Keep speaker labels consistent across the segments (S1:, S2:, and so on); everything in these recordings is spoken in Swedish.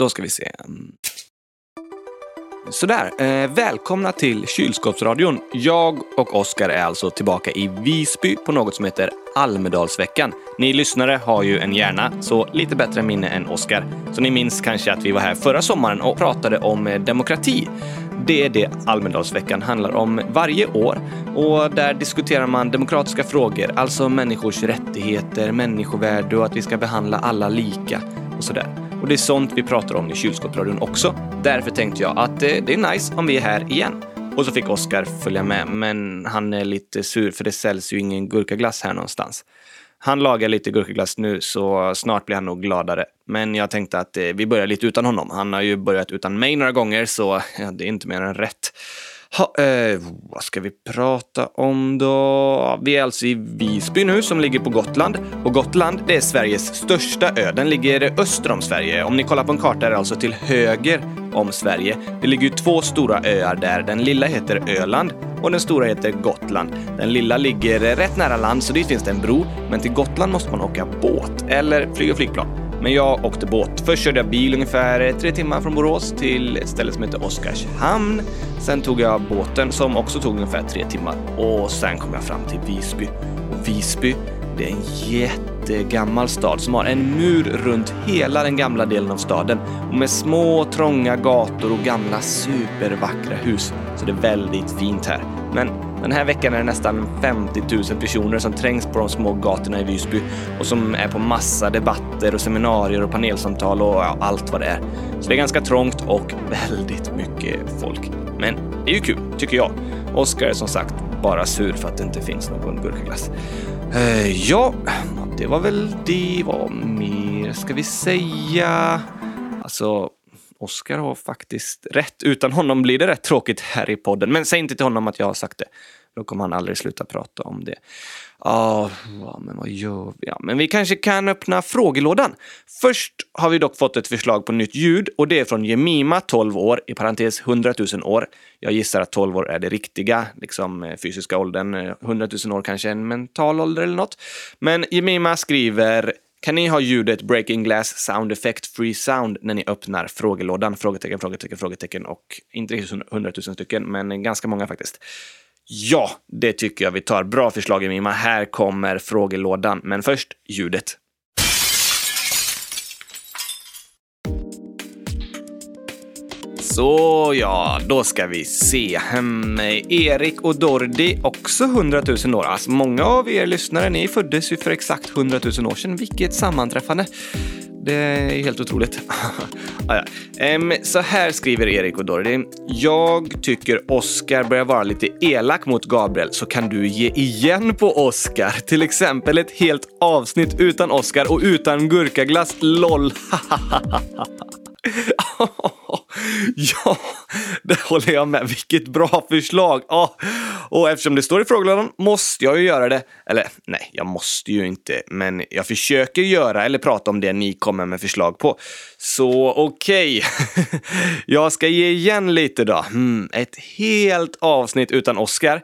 S1: då ska vi se. Sådär, eh, välkomna till Kylskåpsradion. Jag och Oskar är alltså tillbaka i Visby på något som heter Almedalsveckan. Ni lyssnare har ju en hjärna, så lite bättre minne än Oskar. Så ni minns kanske att vi var här förra sommaren och pratade om eh, demokrati. Det är det Almedalsveckan handlar om varje år och där diskuterar man demokratiska frågor, alltså människors rättigheter, människovärde och att vi ska behandla alla lika och sådär. Och det är sånt vi pratar om i kylskåpsradion också. Därför tänkte jag att eh, det är nice om vi är här igen. Och så fick Oskar följa med, men han är lite sur för det säljs ju ingen gurkaglass här någonstans. Han lagar lite gurkaglass nu, så snart blir han nog gladare. Men jag tänkte att eh, vi börjar lite utan honom. Han har ju börjat utan mig några gånger, så ja, det är inte mer än rätt. Ha, eh, vad ska vi prata om då? Vi är alltså i Visby nu som ligger på Gotland. Och Gotland, det är Sveriges största ö. Den ligger öster om Sverige. Om ni kollar på en karta är det alltså till höger om Sverige. Det ligger ju två stora öar där. Den lilla heter Öland och den stora heter Gotland. Den lilla ligger rätt nära land så dit finns det en bro. Men till Gotland måste man åka båt eller flyga flygplan. Men jag åkte båt. Först körde jag bil ungefär tre timmar från Borås till ett ställe som heter Oskarshamn. Sen tog jag båten som också tog ungefär tre timmar och sen kom jag fram till Visby. Och Visby, det är en jättegammal stad som har en mur runt hela den gamla delen av staden och med små trånga gator och gamla supervackra hus. Så det är väldigt fint här. Men den här veckan är det nästan 50 000 personer som trängs på de små gatorna i Visby och som är på massa debatter och seminarier och panelsamtal och ja, allt vad det är. Så det är ganska trångt och väldigt mycket folk. Men det är ju kul, tycker jag. Oskar är som sagt bara sur för att det inte finns någon gurkaglass. Eh, ja, det var väl det. Vad mer ska vi säga? Alltså, Oskar har faktiskt rätt. Utan honom blir det rätt tråkigt här i podden. Men säg inte till honom att jag har sagt det. Då kommer han aldrig sluta prata om det. Ja, oh, men vad gör vi? Ja, men vi kanske kan öppna frågelådan. Först har vi dock fått ett förslag på nytt ljud och det är från Jemima, 12 år, i parentes 100 000 år. Jag gissar att 12 år är det riktiga, liksom eh, fysiska åldern. Eh, 100 000 år kanske en mental ålder eller något. Men Jemima skriver kan ni ha ljudet Breaking Glass Sound Effect Free Sound när ni öppnar frågelådan? Frågetecken, frågetecken, frågetecken och inte riktigt hundratusen stycken, men ganska många faktiskt. Ja, det tycker jag vi tar. Bra förslag Emima. Här kommer frågelådan, men först ljudet. Så ja, då ska vi se. Hmm, Erik och Dordi, också 100 000 år. Alltså många av er lyssnare, ni föddes ju för exakt 100 000 år sedan. Vilket sammanträffande. Det är helt otroligt. ah, ja. um, så här skriver Erik och Dordi. Jag tycker Oscar börjar vara lite elak mot Gabriel, så kan du ge igen på Oscar. Till exempel ett helt avsnitt utan Oscar och utan gurkaglass. LOL! ja, det håller jag med. Vilket bra förslag! Ja. Och eftersom det står i frågelådan måste jag ju göra det. Eller nej, jag måste ju inte, men jag försöker göra eller prata om det ni kommer med förslag på. Så okej, okay. jag ska ge igen lite då. Mm, ett helt avsnitt utan Oscar.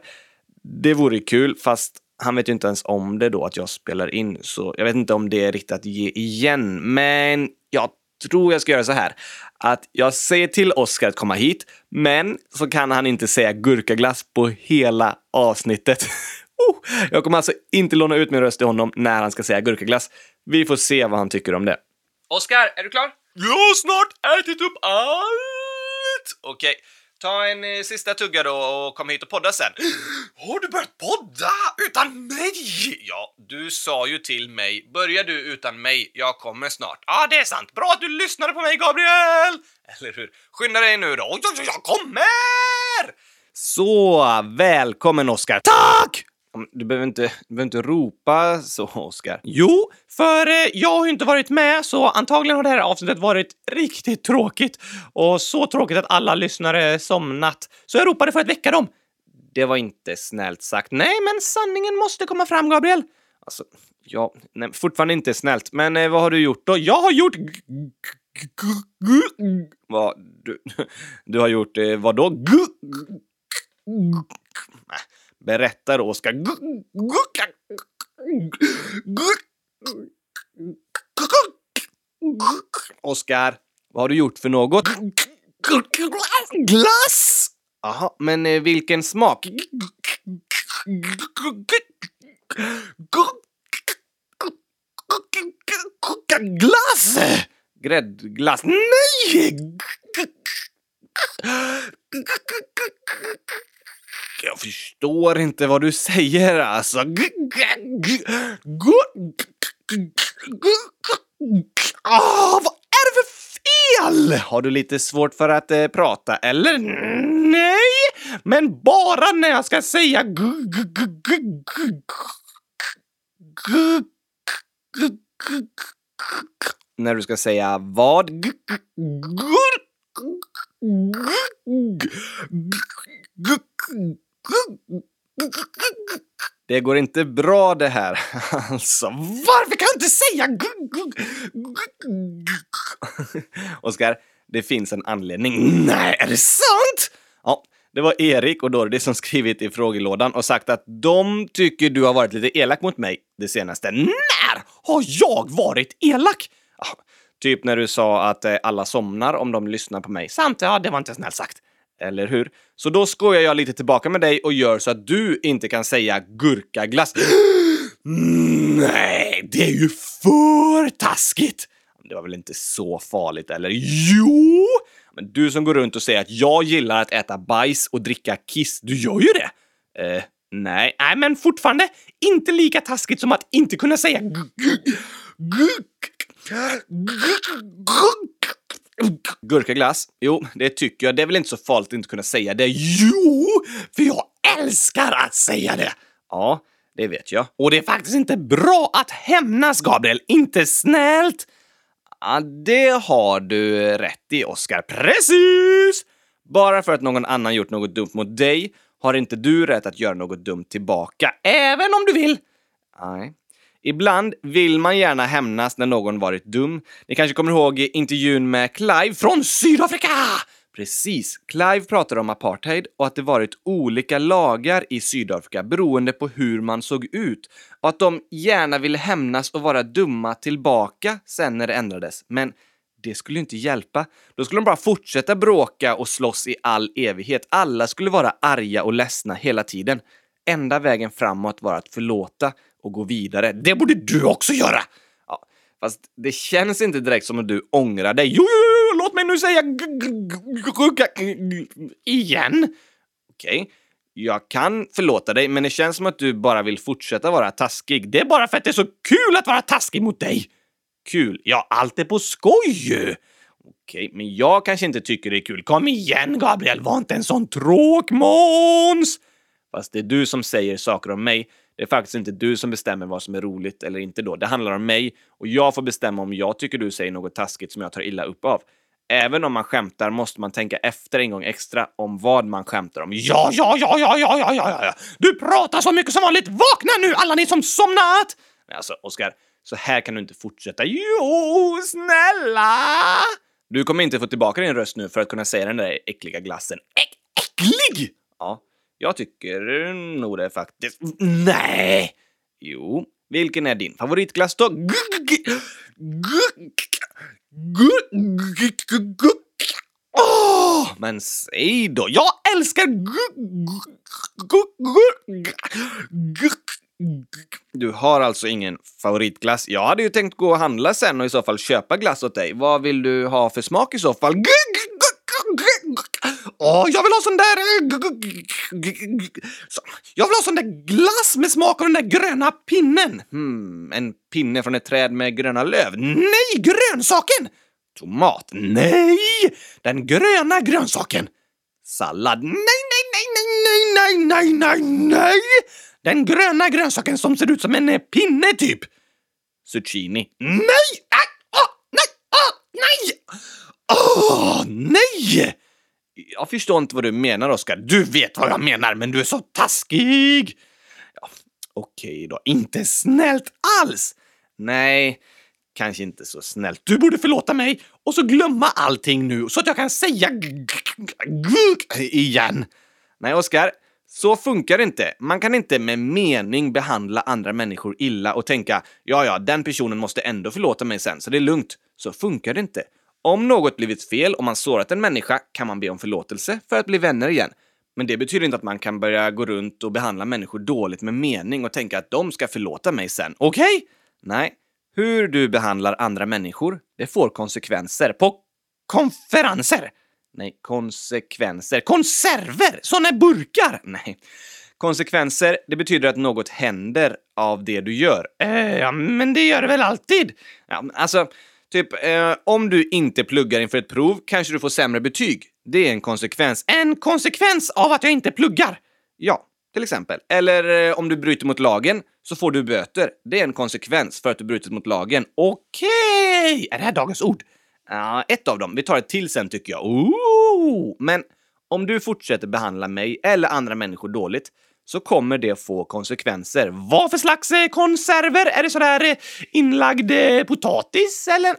S1: Det vore kul, fast han vet ju inte ens om det då, att jag spelar in. Så jag vet inte om det är riktigt att ge igen, men jag tror jag ska göra så här. Att jag säger till Oskar att komma hit, men så kan han inte säga gurkaglass på hela avsnittet. oh, jag kommer alltså inte låna ut min röst till honom när han ska säga gurkaglass. Vi får se vad han tycker om det. Oskar, är du klar?
S2: Ja, snart ätit upp allt!
S1: Okej. Okay. Ta en eh, sista tugga då och kom hit och podda sen.
S2: Har du börjat podda utan mig?
S1: Ja, du sa ju till mig, börjar du utan mig, jag kommer snart. Ja, ah, det är sant. Bra att du lyssnade på mig, Gabriel! Eller hur? Skynda dig nu då.
S2: Jag kommer!
S1: Så, välkommen Oskar.
S2: Tack!
S1: Du behöver inte, du behöver inte ropa så, Oskar. Jo, för eh, jag har ju inte varit med, så antagligen har det här avsnittet varit riktigt tråkigt. Och så tråkigt att alla lyssnare somnat. Så jag ropade för att väcka dem. Det var inte snällt sagt. Nej, men sanningen måste komma fram, Gabriel. Alltså, ja, nej, fortfarande inte snällt. Men eh, vad har du gjort då? Jag har gjort... Vad? Du, du har gjort eh, vad då? Berättar Oskar. Oskar, Vad har du gjort för något?
S2: Glass!
S1: Jaha, men eh, vilken smak?
S2: Glass!
S1: Gräddglass?
S2: Nej!
S1: Jag förstår inte vad du säger alltså.
S2: Ah, vad är det för fel?
S1: Har du lite svårt för att eh, prata, eller?
S2: Nej, men bara när jag ska säga
S1: När du ska säga vad? Det går inte bra det här, alltså.
S2: Varför kan du inte säga
S1: Oskar, det finns en anledning.
S2: Nej, är det sant?
S1: Ja, det var Erik och Dordi som skrivit i frågelådan och sagt att de tycker du har varit lite elak mot mig det senaste.
S2: När har jag varit elak?
S1: Typ när du sa att eh, alla somnar om de lyssnar på mig.
S2: Sant, ja, det var inte snällt sagt.
S1: Eller hur? Så då skojar jag lite tillbaka med dig och gör så att du inte kan säga gurkaglass.
S2: Nej, det är ju för taskigt!
S1: Det var väl inte så farligt, eller? Jo! Men du som går runt och säger att jag gillar att äta bajs och dricka kiss, du gör ju det! Eh, nej.
S2: Nej, men fortfarande inte lika taskigt som att inte kunna säga
S1: Gurkaglass? Jo, det tycker jag. Det är väl inte så farligt att inte kunna säga det.
S2: Jo, för jag älskar att säga det!
S1: Ja, det vet jag.
S2: Och det är faktiskt inte bra att hämnas, Gabriel. Inte snällt!
S1: Ja, det har du rätt i, Oskar.
S2: Precis!
S1: Bara för att någon annan gjort något dumt mot dig har inte du rätt att göra något dumt tillbaka, även om du vill. Nej. Ibland vill man gärna hämnas när någon varit dum. Ni kanske kommer ihåg intervjun med Clive från Sydafrika? Precis. Clive pratade om apartheid och att det varit olika lagar i Sydafrika beroende på hur man såg ut och att de gärna ville hämnas och vara dumma tillbaka sen när det ändrades. Men det skulle inte hjälpa. Då skulle de bara fortsätta bråka och slåss i all evighet. Alla skulle vara arga och ledsna hela tiden. Enda vägen framåt var att förlåta och gå vidare.
S2: Det borde du också göra!
S1: Ja, fast det känns inte direkt som att du ångrar dig.
S2: Jo, jo, jo låt mig nu säga igen.
S1: Okej, okay. jag kan förlåta dig, men det känns som att du bara vill fortsätta vara taskig.
S2: Det är bara för att det är så kul att vara taskig mot dig.
S1: Kul?
S2: Ja, allt är på skoj!
S1: Okej, men jag kanske inte tycker det är kul.
S2: Kom igen, Gabriel, var inte en sån tråkmåns!
S1: Fast det är du som säger saker om mig. Det är faktiskt inte du som bestämmer vad som är roligt eller inte då. Det handlar om mig och jag får bestämma om jag tycker du säger något taskigt som jag tar illa upp av. Även om man skämtar måste man tänka efter en gång extra om vad man skämtar om.
S2: Ja, ja, ja, ja, ja, ja, ja, ja. Du pratar så mycket som vanligt. Vakna nu alla ni som somnat!
S1: Men alltså, Oskar, så här kan du inte fortsätta. Jo, snälla! Du kommer inte få tillbaka din röst nu för att kunna säga den där äckliga glassen.
S2: Äck, äcklig?
S1: Ja, jag tycker nog det faktiskt.
S2: Nej!
S1: Jo, vilken är din favoritglass då?
S2: Oh,
S1: men säg då.
S2: Jag älskar
S1: du har alltså ingen favoritglass. Jag hade ju tänkt gå och handla sen och i så fall köpa glass åt dig. Vad vill du ha för smak i så fall?
S2: Åh, jag vill ha sån där... Eh, jag vill ha sån där glass med smak av den där gröna pinnen.
S1: Hmm, en pinne från ett träd med gröna löv?
S2: Nej, grönsaken!
S1: Tomat?
S2: Nej, den gröna grönsaken.
S1: Sallad?
S2: Nej, nej, nej, nej, nej, nej, nej, nej! Den gröna grönsaken som ser ut som en eh, pinne, typ.
S1: Zucchini?
S2: Nej! Aj, åh, nej! Åh, nej! Åh, nej!
S1: Jag förstår inte vad du menar, Oskar.
S2: Du vet vad jag menar, men du är så taskig!
S1: Ja, Okej okay då. Inte snällt alls! Nej, kanske inte så snällt.
S2: Du borde förlåta mig och så glömma allting nu så att jag kan säga igen.
S1: Nej, Oskar. Så funkar det inte. Man kan inte med mening behandla andra människor illa och tänka ja, ja, den personen måste ändå förlåta mig sen, så det är lugnt. Så funkar det inte. Om något blivit fel och man sårat en människa kan man be om förlåtelse för att bli vänner igen. Men det betyder inte att man kan börja gå runt och behandla människor dåligt med mening och tänka att de ska förlåta mig sen. Okej? Okay? Nej. Hur du behandlar andra människor, det får konsekvenser. På konferenser! Nej, konsekvenser. Konserver! Såna burkar! Nej. Konsekvenser, det betyder att något händer av det du gör.
S2: Äh, ja, men det gör det väl alltid?
S1: Ja, alltså, typ, eh, om du inte pluggar inför ett prov kanske du får sämre betyg. Det är en konsekvens.
S2: En konsekvens av att jag inte pluggar?
S1: Ja, till exempel. Eller eh, om du bryter mot lagen så får du böter. Det är en konsekvens för att du brutit mot lagen.
S2: Okej! Okay. Är det här dagens ord?
S1: Ja, ett av dem. Vi tar ett till sen tycker jag. Ooh! Men om du fortsätter behandla mig eller andra människor dåligt så kommer det få konsekvenser.
S2: Vad för slags eh, konserver? Är det sådär eh, inlagd eh, potatis eller?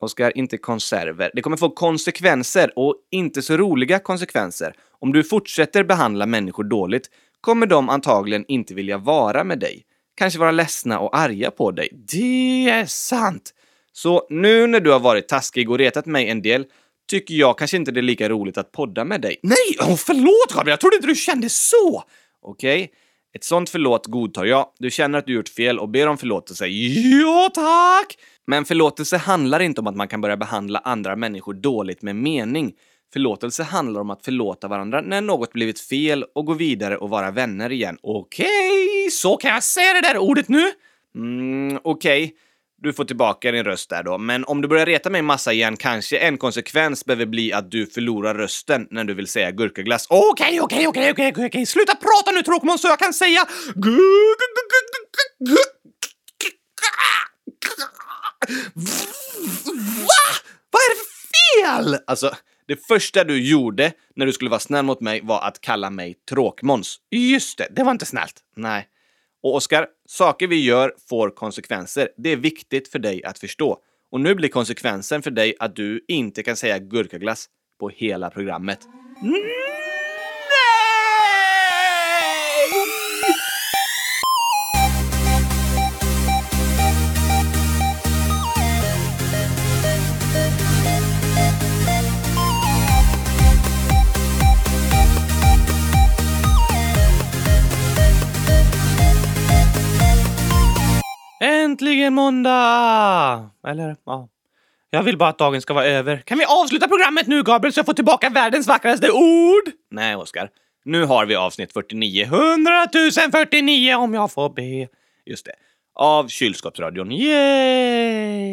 S1: Oskar, inte konserver. Det kommer få konsekvenser och inte så roliga konsekvenser. Om du fortsätter behandla människor dåligt kommer de antagligen inte vilja vara med dig. Kanske vara ledsna och arga på dig.
S2: Det är sant.
S1: Så nu när du har varit taskig och retat mig en del tycker jag kanske inte det är lika roligt att podda med dig.
S2: Nej, oh, förlåt Gabriel, jag trodde inte du kände så!
S1: Okej, okay. ett sånt förlåt godtar jag. Du känner att du gjort fel och ber om förlåtelse.
S2: Ja, tack!
S1: Men förlåtelse handlar inte om att man kan börja behandla andra människor dåligt med mening. Förlåtelse handlar om att förlåta varandra när något blivit fel och gå vidare och vara vänner igen.
S2: Okej, okay, så kan jag säga det där ordet nu?
S1: Mm, okej. Okay. Du får tillbaka din röst där då. Men om du börjar reta mig massa igen kanske en konsekvens behöver bli att du förlorar rösten när du vill säga gurkaglass.
S2: Okej, okej, okej, okej, okej, sluta prata nu tråkmåns så jag kan säga Va? Vad är det för fel?
S1: Alltså, det första du gjorde när du skulle vara snäll mot mig var att kalla mig tråkmåns.
S2: Just det, det var inte snällt.
S1: Nej. Och Oskar, saker vi gör får konsekvenser. Det är viktigt för dig att förstå. Och nu blir konsekvensen för dig att du inte kan säga gurkaglass på hela programmet.
S2: Mm. Äntligen måndag! Eller, ja. Jag vill bara att dagen ska vara över. Kan vi avsluta programmet nu, Gabriel, så jag får tillbaka världens vackraste ord?
S1: Nej, Oskar. Nu har vi avsnitt 49.
S2: 100 049 om jag får be.
S1: Just det. Av Kylskåpsradion. Yay!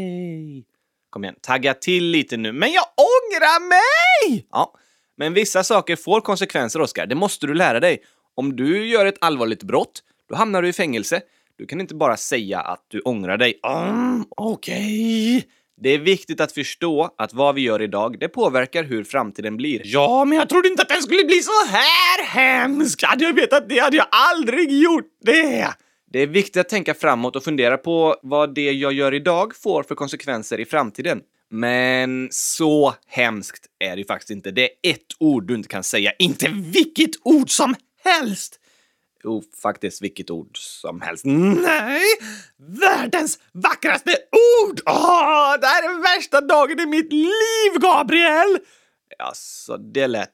S1: Kom igen, tagga till lite nu.
S2: Men jag ångrar mig!
S1: Ja, men vissa saker får konsekvenser, Oskar. Det måste du lära dig. Om du gör ett allvarligt brott, då hamnar du i fängelse. Du kan inte bara säga att du ångrar dig.
S2: Mm, Okej. Okay.
S1: Det är viktigt att förstå att vad vi gör idag, det påverkar hur framtiden blir.
S2: Ja, men jag trodde inte att den skulle bli så här hemsk! Hade jag vetat det hade jag aldrig gjort det!
S1: Det är viktigt att tänka framåt och fundera på vad det jag gör idag får för konsekvenser i framtiden. Men så hemskt är det ju faktiskt inte. Det är ett ord du inte kan säga.
S2: Inte vilket ord som helst!
S1: Jo, faktiskt vilket ord som helst.
S2: Nej! Världens vackraste ord! Åh, det här är värsta dagen i mitt liv, Gabriel!
S1: Alltså, det lät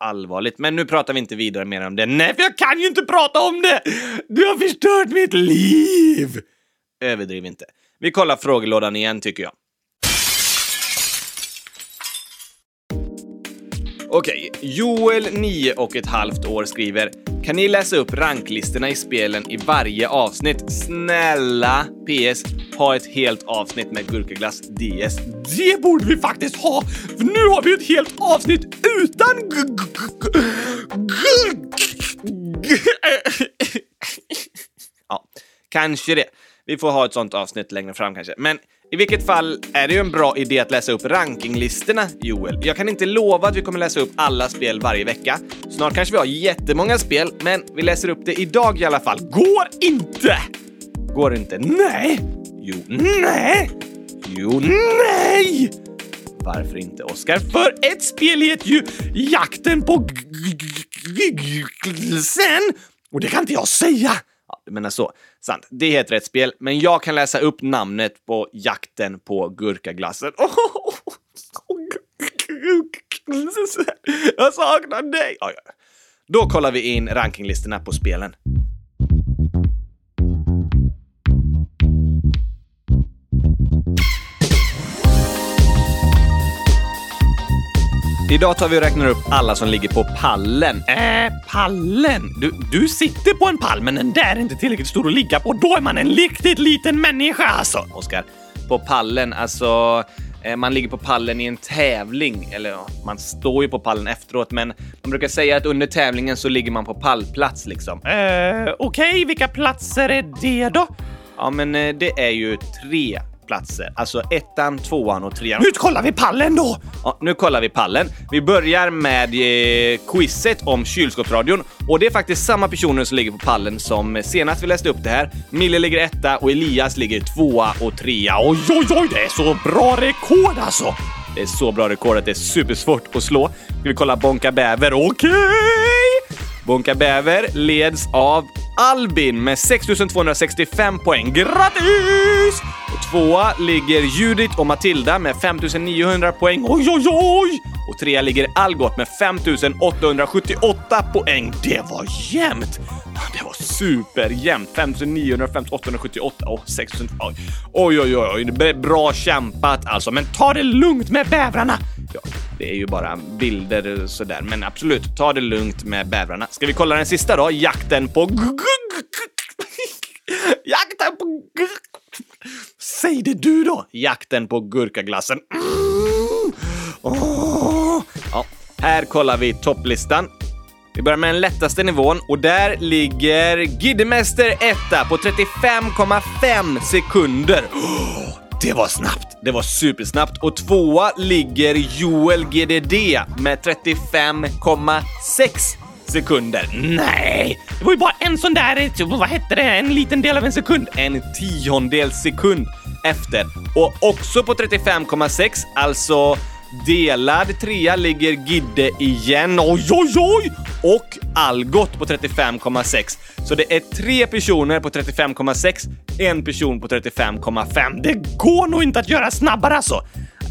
S1: allvarligt. Men nu pratar vi inte vidare mer om det.
S2: Nej, för jag kan ju inte prata om det! Du har förstört mitt liv!
S1: Överdriv inte. Vi kollar frågelådan igen, tycker jag. Okej, Joel, nio och ett halvt år, skriver kan ni läsa upp ranklistorna i spelen i varje avsnitt? Snälla! PS. Ha ett helt avsnitt med gurkaglass DS.
S2: Det borde vi faktiskt ha! För nu har vi ett helt avsnitt utan
S1: Ja, kanske det. Vi får ha ett sånt avsnitt längre fram kanske. Men i vilket fall är det ju en bra idé att läsa upp rankinglistorna, Joel. Jag kan inte lova att vi kommer läsa upp alla spel varje vecka. Snart kanske vi har jättemånga spel, men vi läser upp det idag i alla fall.
S2: Går inte!
S1: Går inte?
S2: Nej!
S1: Jo.
S2: Nej!
S1: Jo.
S2: Nej!
S1: Varför inte, Oskar?
S2: För ett spel heter ju Jakten på sen och det kan inte jag säga
S1: du menar så. Sant. Det heter ett spel, men jag kan läsa upp namnet på jakten på gurkaglassen. Oh, Jag saknar dig! Ja, ja. Då kollar vi in rankinglistorna på spelen. Idag tar vi och räknar upp alla som ligger på pallen.
S2: Äh, pallen? Du, du sitter på en pall, men den där är inte tillräckligt stor att ligga på. Då är man en riktigt liten människa alltså.
S1: Oskar, på pallen, alltså eh, man ligger på pallen i en tävling, eller ja, man står ju på pallen efteråt, men man brukar säga att under tävlingen så ligger man på pallplats liksom.
S2: Eh, okej, okay. vilka platser är det då?
S1: Ja, men eh, det är ju tre platser. Alltså ettan, tvåan och trean.
S2: Nu kollar vi pallen då!
S1: Ja, nu kollar vi pallen. Vi börjar med eh, quizet om kylskåpsradion och det är faktiskt samma personer som ligger på pallen som senast vi läste upp det här. Mille ligger etta och Elias ligger tvåa och trea.
S2: Oj, oj, oj, det är så bra rekord alltså!
S1: Det är så bra rekord att det är supersvårt att slå. Ska vi kolla Bonka Bäver? Okej! Okay. Bonka Bäver leds av Albin med 6265 poäng. Grattis! Och tvåa ligger Judith och Matilda med 5900 poäng. Oj, oj, oj! Och trea ligger Algot med 5878 poäng. Det var jämnt! Det var superjämnt. 5900, 878 och 6000. Oj, oj, oj, oj. Bra kämpat alltså. Men ta det lugnt med bävrarna. Det är ju bara bilder sådär, men absolut, ta det lugnt med bävrarna. Ska vi kolla den sista då? Jakten på... Jakten på... Säg det du då! Jakten på gurkaglassen. Mm. Oh. Ja, här kollar vi topplistan. Vi börjar med den lättaste nivån och där ligger Giddemäster etta på 35,5 sekunder. Oh. Det var snabbt! Det var supersnabbt och tvåa ligger Joel GDD med 35,6 sekunder.
S2: Nej! Det var ju bara en sån där, typ, vad hette det, en liten del av en sekund.
S1: En tiondels sekund efter. Och också på 35,6, alltså Delad trea ligger Gidde igen. Oj, oj, oj! Och Algot på 35,6. Så det är tre personer på 35,6, en person på 35,5.
S2: Det går nog inte att göra snabbare alltså!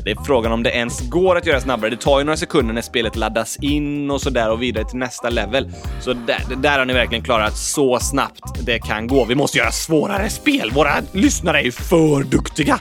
S1: Det är frågan om det ens går att göra snabbare. Det tar ju några sekunder när spelet laddas in och sådär och vidare till nästa level. Så där, där har ni verkligen klarat så snabbt det kan gå. Vi måste göra svårare spel. Våra lyssnare är ju för duktiga.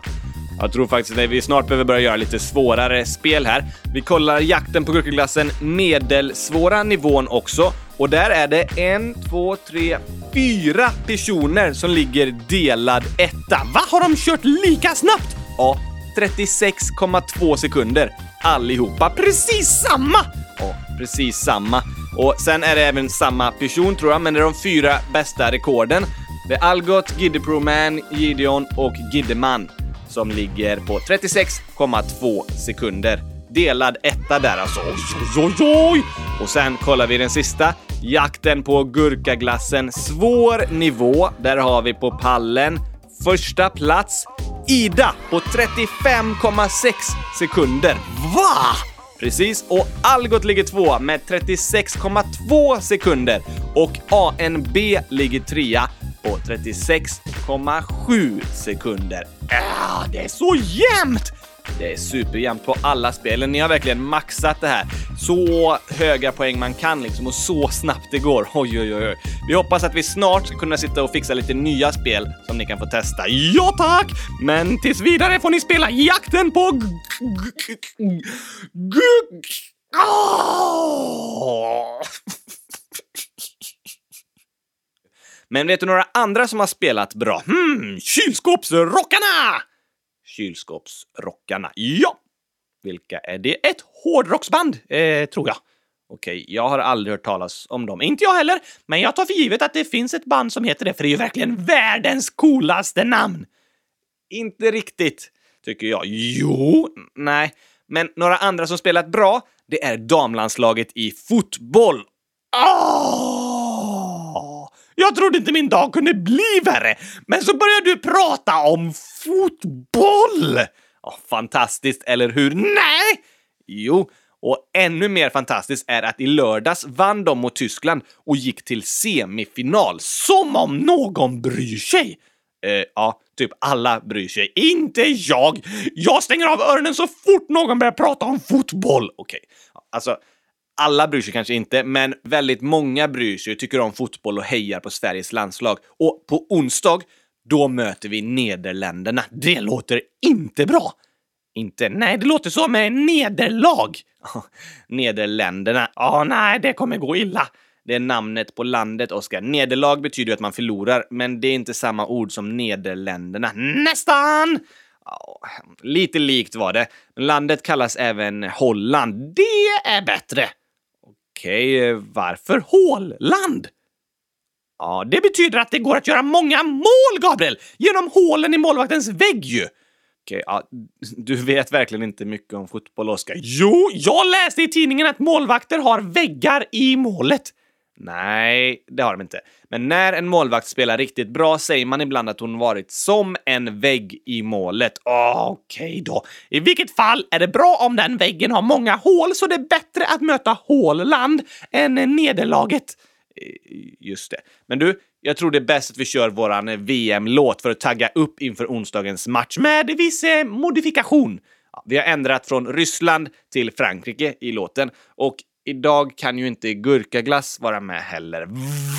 S1: Jag tror faktiskt att vi snart behöver börja göra lite svårare spel här. Vi kollar jakten på gurkaglassen medelsvåra nivån också. Och där är det en, två, tre, fyra personer som ligger delad etta.
S2: Va? Har de kört lika snabbt?
S1: Ja, 36,2 sekunder allihopa.
S2: Precis samma!
S1: Ja, precis samma. Och sen är det även samma person tror jag, men det är de fyra bästa rekorden. Det är Algot, Giddeproman, Gideon och Giddeman som ligger på 36,2 sekunder. Delad etta där alltså. Oj, oj, oj! Och sen kollar vi den sista. Jakten på gurkaglassen. Svår nivå. Där har vi på pallen första plats Ida på 35,6 sekunder. Va? Precis, och Algot ligger tvåa med 36,2 sekunder och ANB ligger trea på 36,7 sekunder.
S2: Äh, det är så jämnt!
S1: Det är superjämnt på alla spelen. Ni har verkligen maxat det här. Så höga poäng man kan liksom och så snabbt det går. Oj, oj, oj. Vi hoppas att vi snart ska kunna sitta och fixa lite nya spel som ni kan få testa.
S2: Ja, tack! Men tills vidare får ni spela jakten på...
S1: Men vet du några andra som har spelat bra?
S2: Hmm, kylskåpsrockarna!
S1: Kylskåpsrockarna, ja! Vilka är det?
S2: Ett hårdrocksband, eh, tror jag.
S1: Okej, jag har aldrig hört talas om dem.
S2: Inte jag heller, men jag tar för givet att det finns ett band som heter det, för det är ju verkligen världens coolaste namn.
S1: Inte riktigt, tycker jag. Jo, nej, men några andra som spelat bra, det är damlandslaget i fotboll.
S2: Oh! Jag trodde inte min dag kunde bli värre, men så började du prata om fotboll!
S1: Oh, fantastiskt, eller hur?
S2: Nej!
S1: Jo, Och ännu mer fantastiskt är att i lördags vann de mot Tyskland och gick till semifinal. Som om någon bryr sig! Eh, ja, typ alla bryr sig. Inte jag! Jag stänger av öronen så fort någon börjar prata om fotboll! Okej, okay. alltså alla bryr sig kanske inte, men väldigt många bryr sig, och tycker om fotboll och hejar på Sveriges landslag. Och på onsdag, då möter vi Nederländerna. Det låter inte bra! Inte? Nej, det låter så med nederlag. Nederländerna. Ja, nej, det kommer gå illa. Det är namnet på landet, Oskar. Nederlag betyder ju att man förlorar, men det är inte samma ord som Nederländerna. Nästan! Oh, lite likt var det. Landet kallas även Holland. Det är bättre! Okej, okay, varför Hålland? Ja, det betyder att det går att göra många mål, Gabriel! Genom hålen i målvaktens vägg ju! Okej, ja, du vet verkligen inte mycket om fotboll, Oskar. Jo, jag läste i tidningen att målvakter har väggar i målet. Nej, det har de inte. Men när en målvakt spelar riktigt bra säger man ibland att hon varit som en vägg i målet. Ah, okej okay då. I vilket fall är det bra om den väggen har många hål så det är bättre att möta hålland än nederlaget. Eh, just det. Men du, jag tror det är bäst att vi kör våran VM-låt för att tagga upp inför onsdagens match med viss eh, modifikation. Ja, vi har ändrat från Ryssland till Frankrike i låten och idag kan ju inte gurkaglass vara med heller.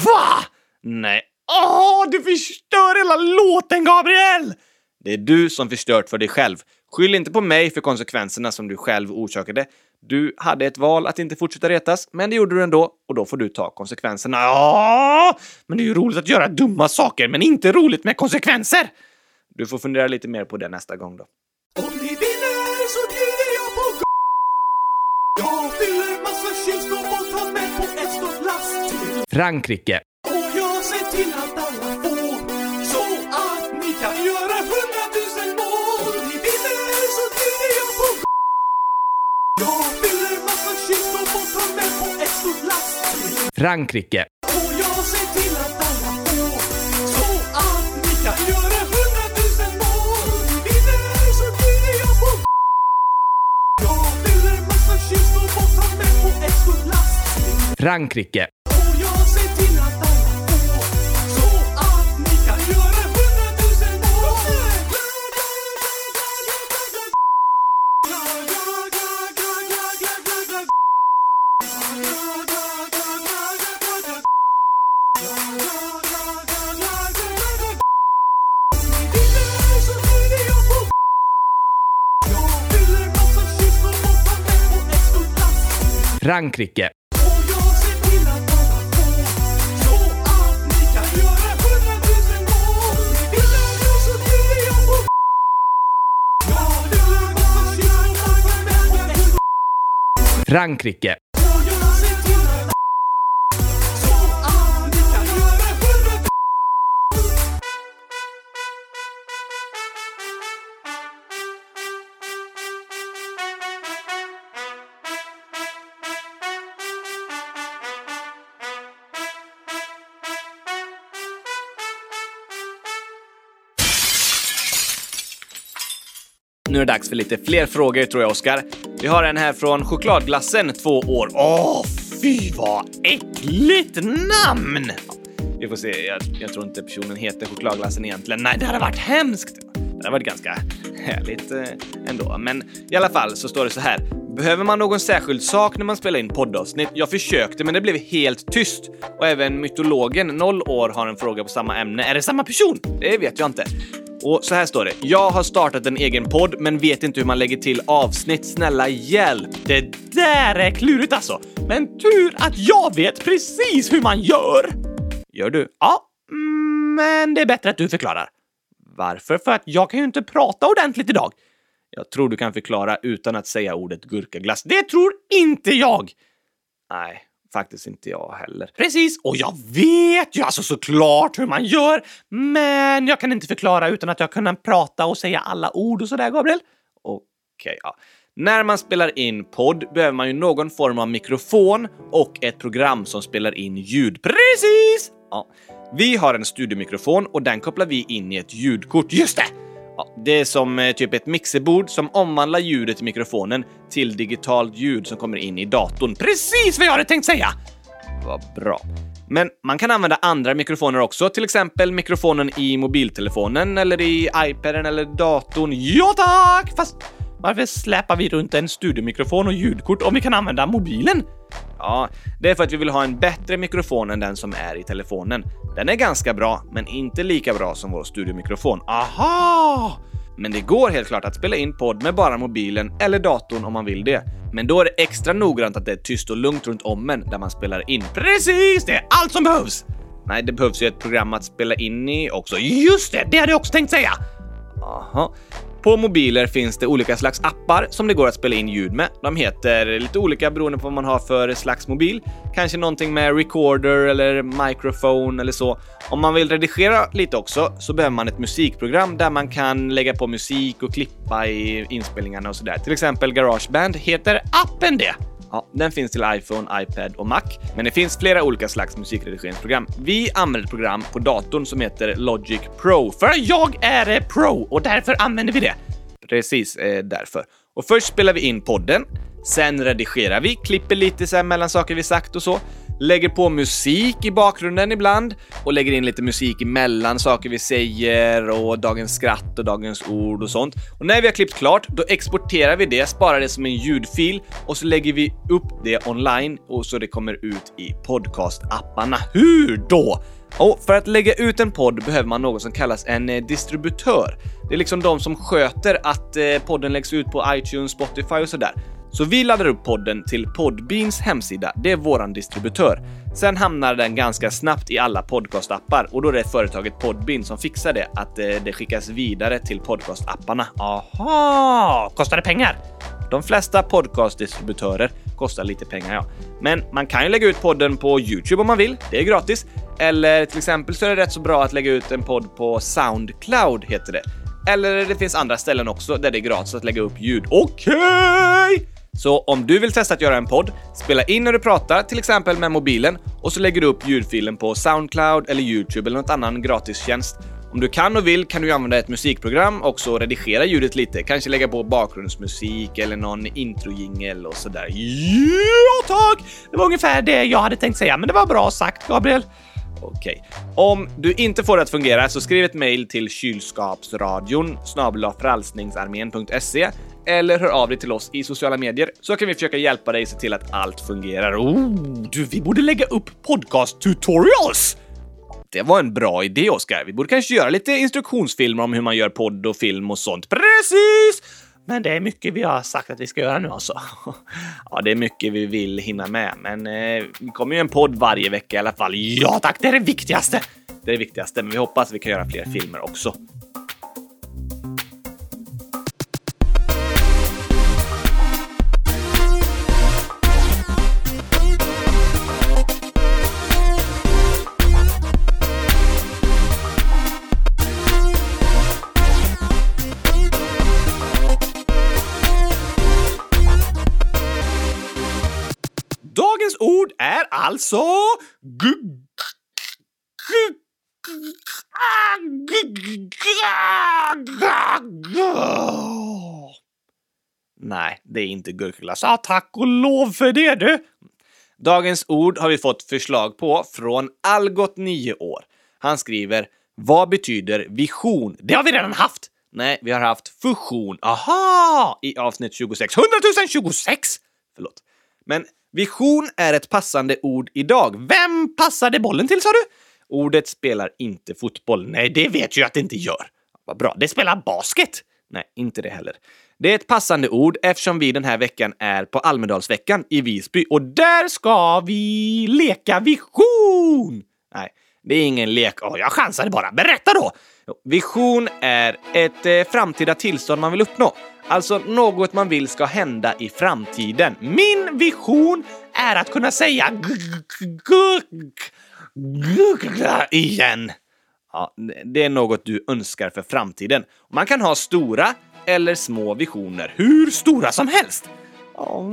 S1: VA? Nej. Åh, du förstör hela låten, Gabriel! Det är du som förstört för dig själv. Skyll inte på mig för konsekvenserna som du själv orsakade. Du hade ett val att inte fortsätta retas, men det gjorde du ändå och då får du ta konsekvenserna. Ja, men det är ju roligt att göra dumma saker, men inte roligt med konsekvenser! Du får fundera lite mer på det nästa gång då. Frankrike. Och jag ser till att alla får så att ni kan göra hundratusen mål. Ni vinner så bjuder jag på Jag fyller massa kylskåp och tar med på ett stort lass Frankrike. Och jag ser till att alla får så att ni kan göra hundratusen mål. Vinner så bjuder jag på Jag fyller massa kylskåp och tar med på ett stort Frankrike. Frankrike. Frankrike. Nu är det dags för lite fler frågor tror jag, Oskar. Vi har en här från Chokladglassen, två år. Åh, fy vad äckligt namn! Vi får se, jag, jag tror inte personen heter Chokladglassen egentligen. Nej, det hade varit hemskt! Det hade varit ganska härligt eh, ändå. Men i alla fall så står det så här. Behöver man någon särskild sak när man spelar in poddavsnitt? Jag försökte, men det blev helt tyst. Och även mytologen, 0 år, har en fråga på samma ämne. Är det samma person? Det vet jag inte. Och så här står det. Jag har startat en egen podd men vet inte hur man lägger till avsnitt. Snälla hjälp! Det där är klurigt alltså. Men tur att jag vet precis hur man gör! Gör du? Ja, mm, men det är bättre att du förklarar. Varför? För att jag kan ju inte prata ordentligt idag. Jag tror du kan förklara utan att säga ordet gurkaglass. Det tror inte jag! Nej, faktiskt inte jag heller. Precis, och jag vet ju alltså såklart hur man gör, men jag kan inte förklara utan att jag kan prata och säga alla ord och sådär, Gabriel. Okej, okay, ja. När man spelar in podd behöver man ju någon form av mikrofon och ett program som spelar in ljud. Precis! Ja. Vi har en studiemikrofon och den kopplar vi in i ett ljudkort. Just det! Ja, det är som eh, typ ett mixerbord som omvandlar ljudet i mikrofonen till digitalt ljud som kommer in i datorn.
S2: Precis vad jag hade tänkt säga!
S1: Vad bra. Men man kan använda andra mikrofoner också, till exempel mikrofonen i mobiltelefonen eller i iPaden eller datorn.
S2: Ja tack! Fast varför släpar vi runt en studiomikrofon och ljudkort om vi kan använda mobilen?
S1: Ja, det är för att vi vill ha en bättre mikrofon än den som är i telefonen. Den är ganska bra, men inte lika bra som vår studiomikrofon.
S2: Aha!
S1: Men det går helt klart att spela in podd med bara mobilen eller datorn om man vill det. Men då är det extra noggrant att det är tyst och lugnt runt om en där man spelar in.
S2: Precis, det är allt som behövs!
S1: Nej, det behövs ju ett program att spela in i också.
S2: Just det, det hade jag också tänkt säga!
S1: Aha. På mobiler finns det olika slags appar som det går att spela in ljud med. De heter lite olika beroende på vad man har för slags mobil. Kanske någonting med recorder eller microphone eller så. Om man vill redigera lite också så behöver man ett musikprogram där man kan lägga på musik och klippa i inspelningarna och sådär. Till exempel Garageband.
S2: Heter appen det?
S1: Ja, den finns till iPhone, iPad och Mac, men det finns flera olika slags musikredigeringsprogram. Vi använder ett program på datorn som heter Logic Pro,
S2: för jag är pro och därför använder vi det.
S1: Precis, eh, därför. Och först spelar vi in podden, sen redigerar vi, klipper lite så mellan saker vi sagt och så lägger på musik i bakgrunden ibland och lägger in lite musik emellan saker vi säger och dagens skratt och dagens ord och sånt. Och när vi har klippt klart, då exporterar vi det, sparar det som en ljudfil och så lägger vi upp det online och så det kommer ut i podcastapparna. Hur då? Och för att lägga ut en podd behöver man något som kallas en eh, distributör. Det är liksom de som sköter att eh, podden läggs ut på iTunes, Spotify och sådär. Så vi laddar upp podden till Podbeans hemsida. Det är våran distributör. Sen hamnar den ganska snabbt i alla podcastappar och då är det företaget Podbean som fixar det, att eh, det skickas vidare till podcastapparna.
S2: Aha! Kostar det pengar?
S1: De flesta podcastdistributörer kostar lite pengar, ja. Men man kan ju lägga ut podden på Youtube om man vill. Det är gratis. Eller till exempel så är det rätt så bra att lägga ut en podd på Soundcloud, heter det. Eller det finns andra ställen också där det är gratis att lägga upp ljud. Okej! Okay! Så om du vill testa att göra en podd, spela in när du pratar, till exempel med mobilen, och så lägger du upp ljudfilen på Soundcloud eller Youtube eller något annan gratistjänst. Om du kan och vill kan du använda ett musikprogram och så redigera ljudet lite, kanske lägga på bakgrundsmusik eller någon introjingel och sådär.
S2: Ja tack! Det var ungefär det jag hade tänkt säga, men det var bra sagt, Gabriel.
S1: Okej. Om du inte får det att fungera så skriv ett mejl till kylskapsradion frälsningsarmén.se eller hör av dig till oss i sociala medier så kan vi försöka hjälpa dig se till att allt fungerar.
S2: Oh, du, vi borde lägga upp podcast tutorials!
S1: Det var en bra idé, Oskar. Vi borde kanske göra lite instruktionsfilmer om hur man gör podd och film och sånt.
S2: Precis! Men det är mycket vi har sagt att vi ska göra nu alltså.
S1: Ja, det är mycket vi vill hinna med, men eh, vi kommer ju en podd varje vecka i alla fall.
S2: Ja tack, det är det viktigaste!
S1: Det är det viktigaste, men vi hoppas att vi kan göra fler filmer också. Det är inte gurkaglass.
S2: Ah, tack och lov för det du!
S1: Dagens ord har vi fått förslag på från Algot, 9 år. Han skriver “Vad betyder vision?”
S2: Det har vi redan haft!
S1: Nej, vi har haft fusion.
S2: Aha!
S1: I avsnitt 26.
S2: 100 026!
S1: Förlåt. Men Vision är ett passande ord idag.
S2: Vem passade bollen till sa du?
S1: Ordet spelar inte fotboll.
S2: Nej, det vet jag att det inte gör.
S1: Vad bra.
S2: Det spelar basket.
S1: Nej, inte det heller. Det är ett passande ord eftersom vi den här veckan är på Almedalsveckan i Visby och där ska vi leka vision! Nej, det är ingen lek.
S2: Oh, jag chansade bara. Berätta då!
S1: Vision är ett eh, framtida tillstånd man vill uppnå. Alltså något man vill ska hända i framtiden.
S2: Min vision är att kunna säga igen.
S1: Ja, det är något du önskar för framtiden. Man kan ha stora eller små visioner, hur stora som helst. Ja,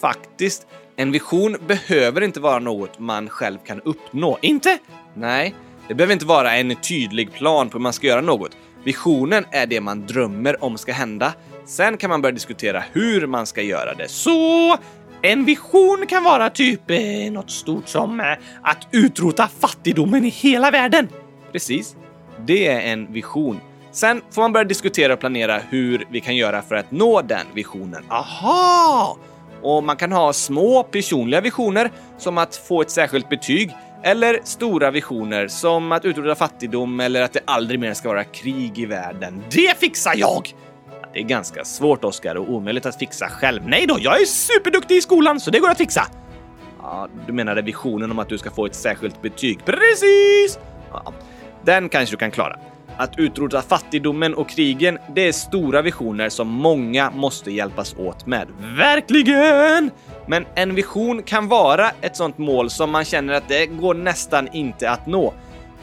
S1: faktiskt. En vision behöver inte vara något man själv kan uppnå.
S2: Inte?
S1: Nej, det behöver inte vara en tydlig plan på hur man ska göra något. Visionen är det man drömmer om ska hända. Sen kan man börja diskutera hur man ska göra det.
S2: Så en vision kan vara typ eh, något stort som eh, att utrota fattigdomen i hela världen.
S1: Precis. Det är en vision. Sen får man börja diskutera och planera hur vi kan göra för att nå den visionen.
S2: Aha!
S1: Och man kan ha små personliga visioner som att få ett särskilt betyg eller stora visioner som att utrota fattigdom eller att det aldrig mer ska vara krig i världen.
S2: Det fixar jag!
S1: Det är ganska svårt, Oskar, och omöjligt att fixa själv.
S2: Nej då, jag är superduktig i skolan så det går att fixa.
S1: Ja, du menade visionen om att du ska få ett särskilt betyg?
S2: Precis!
S1: Ja, den kanske du kan klara. Att utrota fattigdomen och krigen, det är stora visioner som många måste hjälpas åt med.
S2: Verkligen!
S1: Men en vision kan vara ett sånt mål som man känner att det går nästan inte att nå.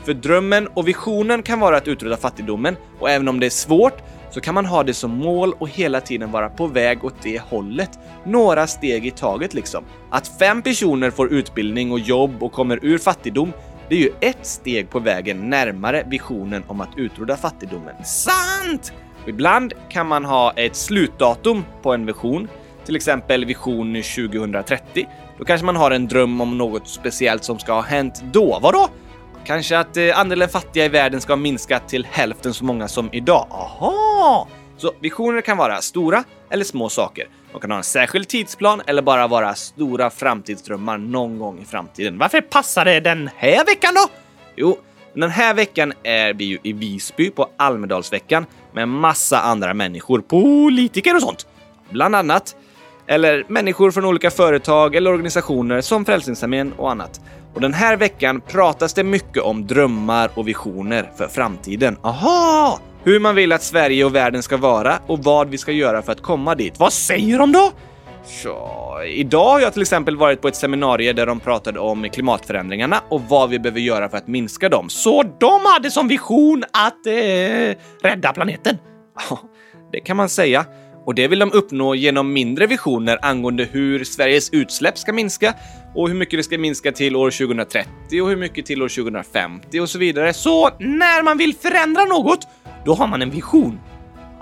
S1: För drömmen och visionen kan vara att utrota fattigdomen och även om det är svårt så kan man ha det som mål och hela tiden vara på väg åt det hållet. Några steg i taget liksom. Att fem personer får utbildning och jobb och kommer ur fattigdom det är ju ett steg på vägen närmare visionen om att utrota fattigdomen.
S2: Sant!
S1: Ibland kan man ha ett slutdatum på en vision, till exempel vision 2030. Då kanske man har en dröm om något speciellt som ska ha hänt då. Vadå? Kanske att eh, andelen fattiga i världen ska ha minskat till hälften så många som idag.
S2: Aha!
S1: Så visioner kan vara stora eller små saker. De kan ha en särskild tidsplan eller bara vara stora framtidsdrömmar någon gång i framtiden.
S2: Varför passar det den här veckan då?
S1: Jo, den här veckan är vi ju i Visby på Almedalsveckan med massa andra människor, politiker och sånt. Bland annat. Eller människor från olika företag eller organisationer som Frälsningsarmén och annat. Och den här veckan pratas det mycket om drömmar och visioner för framtiden.
S2: Aha!
S1: Hur man vill att Sverige och världen ska vara och vad vi ska göra för att komma dit.
S2: Vad säger de då?
S1: Så, idag har jag till exempel varit på ett seminarium där de pratade om klimatförändringarna och vad vi behöver göra för att minska dem.
S2: Så de hade som vision att eh, rädda planeten?
S1: Ja, det kan man säga. Och det vill de uppnå genom mindre visioner angående hur Sveriges utsläpp ska minska och hur mycket det ska minska till år 2030 och hur mycket till år 2050 och så vidare.
S2: Så när man vill förändra något, då har man en vision?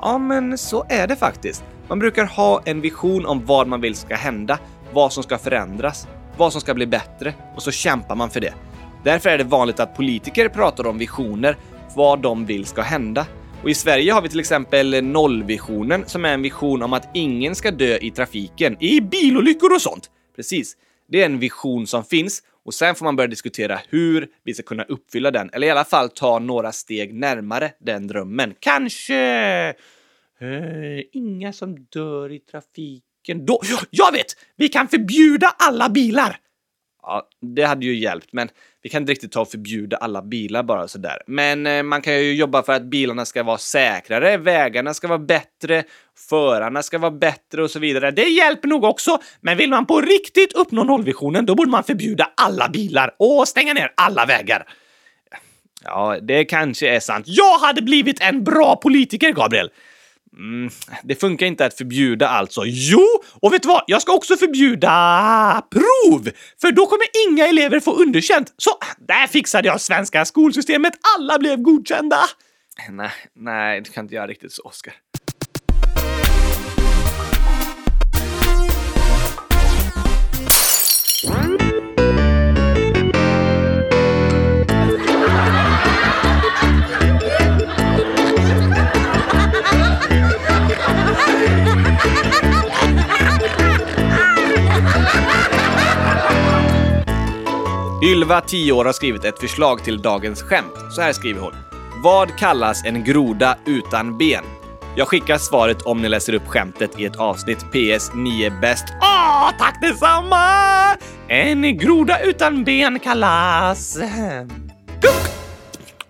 S1: Ja, men så är det faktiskt. Man brukar ha en vision om vad man vill ska hända, vad som ska förändras, vad som ska bli bättre och så kämpar man för det. Därför är det vanligt att politiker pratar om visioner, vad de vill ska hända. Och i Sverige har vi till exempel nollvisionen som är en vision om att ingen ska dö i trafiken, i bilolyckor och sånt. Precis. Det är en vision som finns och sen får man börja diskutera hur vi ska kunna uppfylla den, eller i alla fall ta några steg närmare den drömmen.
S2: Kanske eh, inga som dör i trafiken. Då, jag vet! Vi kan förbjuda alla bilar!
S1: Ja, det hade ju hjälpt, men vi kan inte riktigt ta och förbjuda alla bilar bara sådär. Men eh, man kan ju jobba för att bilarna ska vara säkrare, vägarna ska vara bättre, förarna ska vara bättre och så vidare.
S2: Det hjälper nog också, men vill man på riktigt uppnå nollvisionen, då borde man förbjuda alla bilar och stänga ner alla vägar.
S1: Ja, det kanske är sant.
S2: Jag hade blivit en bra politiker, Gabriel!
S1: Mm, det funkar inte att förbjuda alltså.
S2: Jo, och vet du vad? Jag ska också förbjuda prov! För då kommer inga elever få underkänt. Så där fixade jag svenska skolsystemet. Alla blev godkända.
S1: Nej, nej, du kan inte göra riktigt så, Oskar. Ylva, 10 år, har skrivit ett förslag till dagens skämt. Så här skriver hon. Vad kallas en groda utan ben? Jag skickar svaret om ni läser upp skämtet i ett avsnitt. PS. Ni är bäst.
S2: Åh, tack detsamma! En groda utan ben kallas... Guk!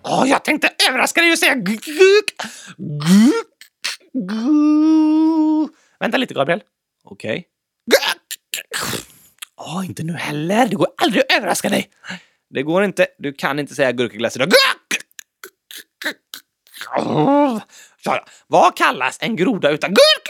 S2: Åh, jag tänkte överraska dig och säga guk! Guk! guck. Vänta lite, Gabriel.
S1: Okej.
S2: Okay. Åh, inte nu heller. Det går aldrig att överraska dig.
S1: Det går inte. Du kan inte säga gurkaglass idag.
S2: Åh. Vad kallas en groda utan gurk?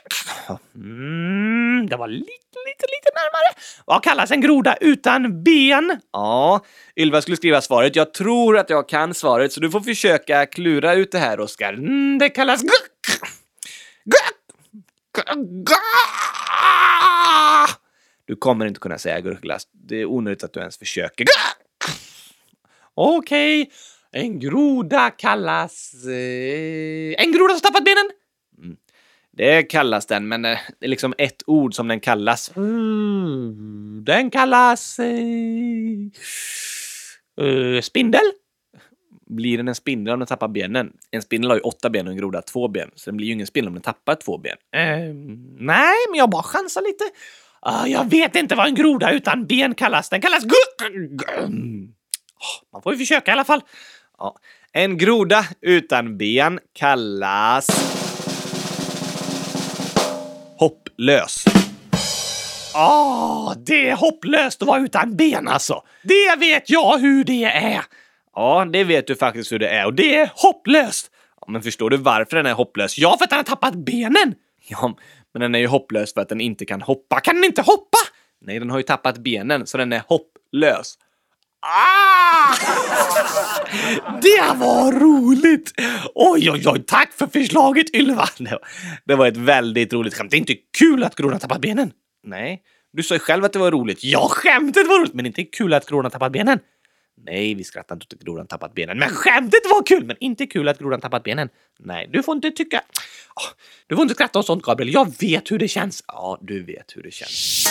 S2: Mm, det var lite, lite, lite närmare. Vad kallas en groda utan ben?
S1: Ja, Ylva skulle skriva svaret. Jag tror att jag kan svaret, så du får försöka klura ut det här, Oskar.
S2: Mm, det kallas...
S1: Du kommer inte kunna säga gurkglass. Det är onödigt att du ens försöker.
S2: Okej, okay. en groda kallas... Eh, en groda som tappat benen?
S1: Mm. Det kallas den, men eh, det är liksom ett ord som den kallas.
S2: Mm. Den kallas... Eh, eh, spindel?
S1: Blir den en spindel om den tappar benen? En spindel har ju åtta ben och en groda två ben, så den blir ju ingen spindel om den tappar två ben.
S2: Ehm, nej, men jag bara chansar lite. Ah, jag vet inte vad en groda utan ben kallas. Den kallas... Ah, man får ju försöka i alla fall.
S1: Ja. En groda utan ben kallas... Hopplös.
S2: Ah, oh, det är hopplöst att vara utan ben alltså. Det vet jag hur det är.
S1: Ja, det vet du faktiskt hur det är och det är
S2: hopplöst.
S1: Ja, men förstår du varför den är hopplös?
S2: Ja, för att den har tappat benen.
S1: Ja, men den är ju hopplös för att den inte kan hoppa.
S2: Kan den inte hoppa?
S1: Nej, den har ju tappat benen, så den är hopplös.
S2: Ah! Det var roligt! Oj, oj, oj, tack för förslaget Ylva!
S1: Det var ett väldigt roligt skämt.
S2: Det är inte kul att grodan tappat benen.
S1: Nej, du sa ju själv att det var roligt.
S2: Ja, skämtet var roligt, men inte kul att grodan tappat benen.
S1: Nej, vi skrattar inte åt att grodan tappat benen.
S2: Men skämtet var kul, men inte kul att grodan tappat benen. Nej, du får inte tycka... Ah, du får inte skratta åt sånt, Gabriel. Jag vet hur det känns.
S1: Ja, du vet hur det känns.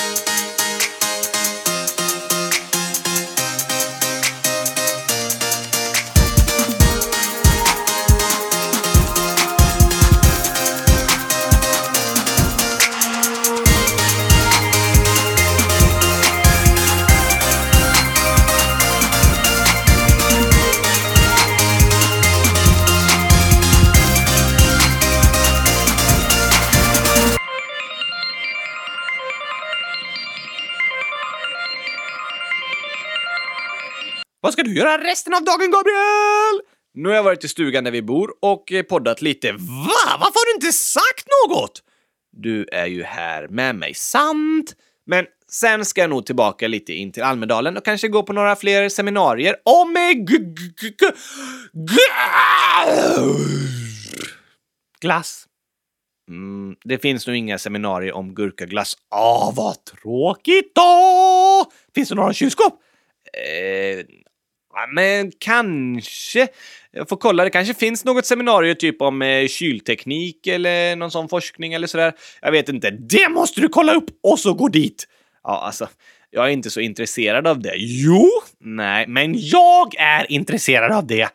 S2: Vad ska du göra resten av dagen, Gabriel?
S1: Nu har jag varit i stugan där vi bor och eh, poddat lite.
S2: Va? Varför har du inte sagt något?
S1: Du är ju här med mig, sant? Men sen ska jag nog tillbaka lite in till Almedalen och kanske gå på några fler seminarier om
S2: glass.
S1: Mm, det finns nog inga seminarier om gurkaglass.
S2: Ah, vad tråkigt då! Finns det några kylskåp?
S1: Eh, men kanske. Jag får kolla. Det kanske finns något seminarium typ om eh, kylteknik eller någon sån forskning eller sådär. Jag vet inte.
S2: Det måste du kolla upp och så gå dit!
S1: Ja, alltså. Jag är inte så intresserad av det.
S2: Jo! Nej, men jag är intresserad av det.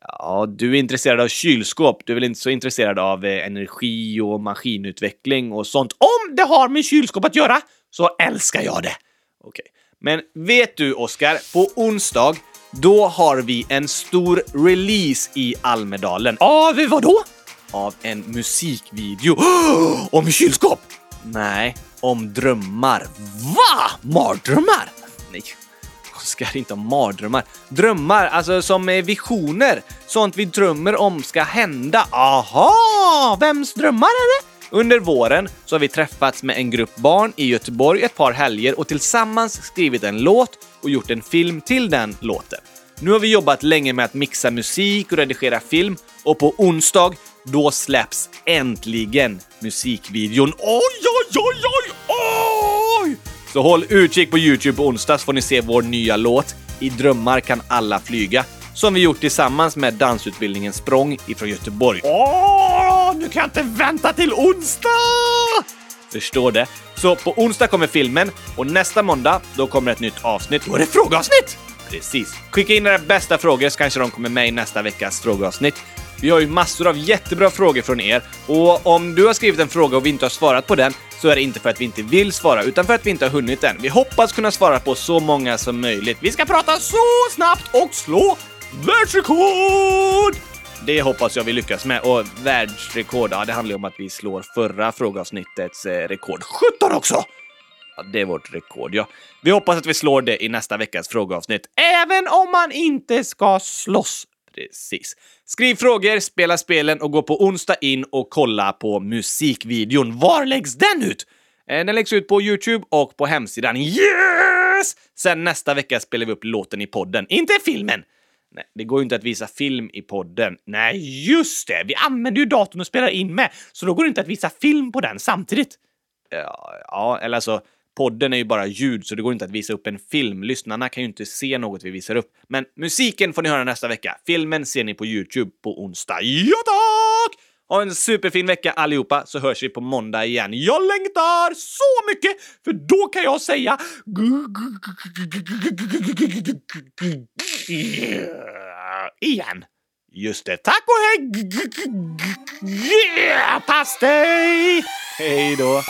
S1: Ja, du är intresserad av kylskåp. Du är väl inte så intresserad av eh, energi och maskinutveckling och sånt.
S2: Om det har med kylskåp att göra så älskar jag det.
S1: Okej. Men vet du, Oskar? På onsdag då har vi en stor release i Almedalen.
S2: Av vad då?
S1: Av en musikvideo.
S2: Oh, om kylskåp?
S1: Nej, om drömmar.
S2: Va? Mardrömmar?
S1: Nej, Oskar, inte om mardrömmar. Drömmar, alltså som visioner. Sånt vi drömmer om ska hända.
S2: Aha! Vems drömmar är det?
S1: Under våren så har vi träffats med en grupp barn i Göteborg ett par helger och tillsammans skrivit en låt och gjort en film till den låten. Nu har vi jobbat länge med att mixa musik och redigera film och på onsdag, då släpps äntligen musikvideon.
S2: Oj, oj, oj, oj, oj!
S1: Så håll utkik på Youtube på onsdag så får ni se vår nya låt I drömmar kan alla flyga som vi gjort tillsammans med dansutbildningen Språng ifrån Göteborg.
S2: Åh, nu kan jag inte vänta till onsdag!
S1: Förstår det. Så på onsdag kommer filmen och nästa måndag, då kommer ett nytt avsnitt.
S2: Då är det frågeavsnitt!
S1: Precis. Skicka in era bästa frågor så kanske de kommer med i nästa veckas frågeavsnitt. Vi har ju massor av jättebra frågor från er och om du har skrivit en fråga och vi inte har svarat på den så är det inte för att vi inte vill svara utan för att vi inte har hunnit än. Vi hoppas kunna svara på så många som möjligt.
S2: Vi ska prata så snabbt och slå världsrekord!
S1: Det hoppas jag vi lyckas med. Och världsrekord, ja, det handlar ju om att vi slår förra frågeavsnittets eh, rekord.
S2: 17 också!
S1: Ja, det är vårt rekord, ja. Vi hoppas att vi slår det i nästa veckas frågeavsnitt.
S2: Även om man inte ska slåss.
S1: Precis. Skriv frågor, spela spelen och gå på onsdag in och kolla på musikvideon.
S2: Var läggs den ut?
S1: Eh, den läggs ut på Youtube och på hemsidan. Yes! Sen nästa vecka spelar vi upp låten i podden, inte filmen. Nej, det går ju inte att visa film i podden.
S2: Nej, just det! Vi använder ju datorn och spelar in med, så då går det inte att visa film på den samtidigt.
S1: Ja, ja, eller alltså, podden är ju bara ljud så det går inte att visa upp en film. Lyssnarna kan ju inte se något vi visar upp. Men musiken får ni höra nästa vecka. Filmen ser ni på Youtube på onsdag. Ja tack! Ha en superfin vecka allihopa så hörs vi på måndag igen.
S2: Jag längtar så mycket, för då kan jag säga... Igen.
S1: Just det.
S2: Tack och hej! Pastej!
S1: Hej då!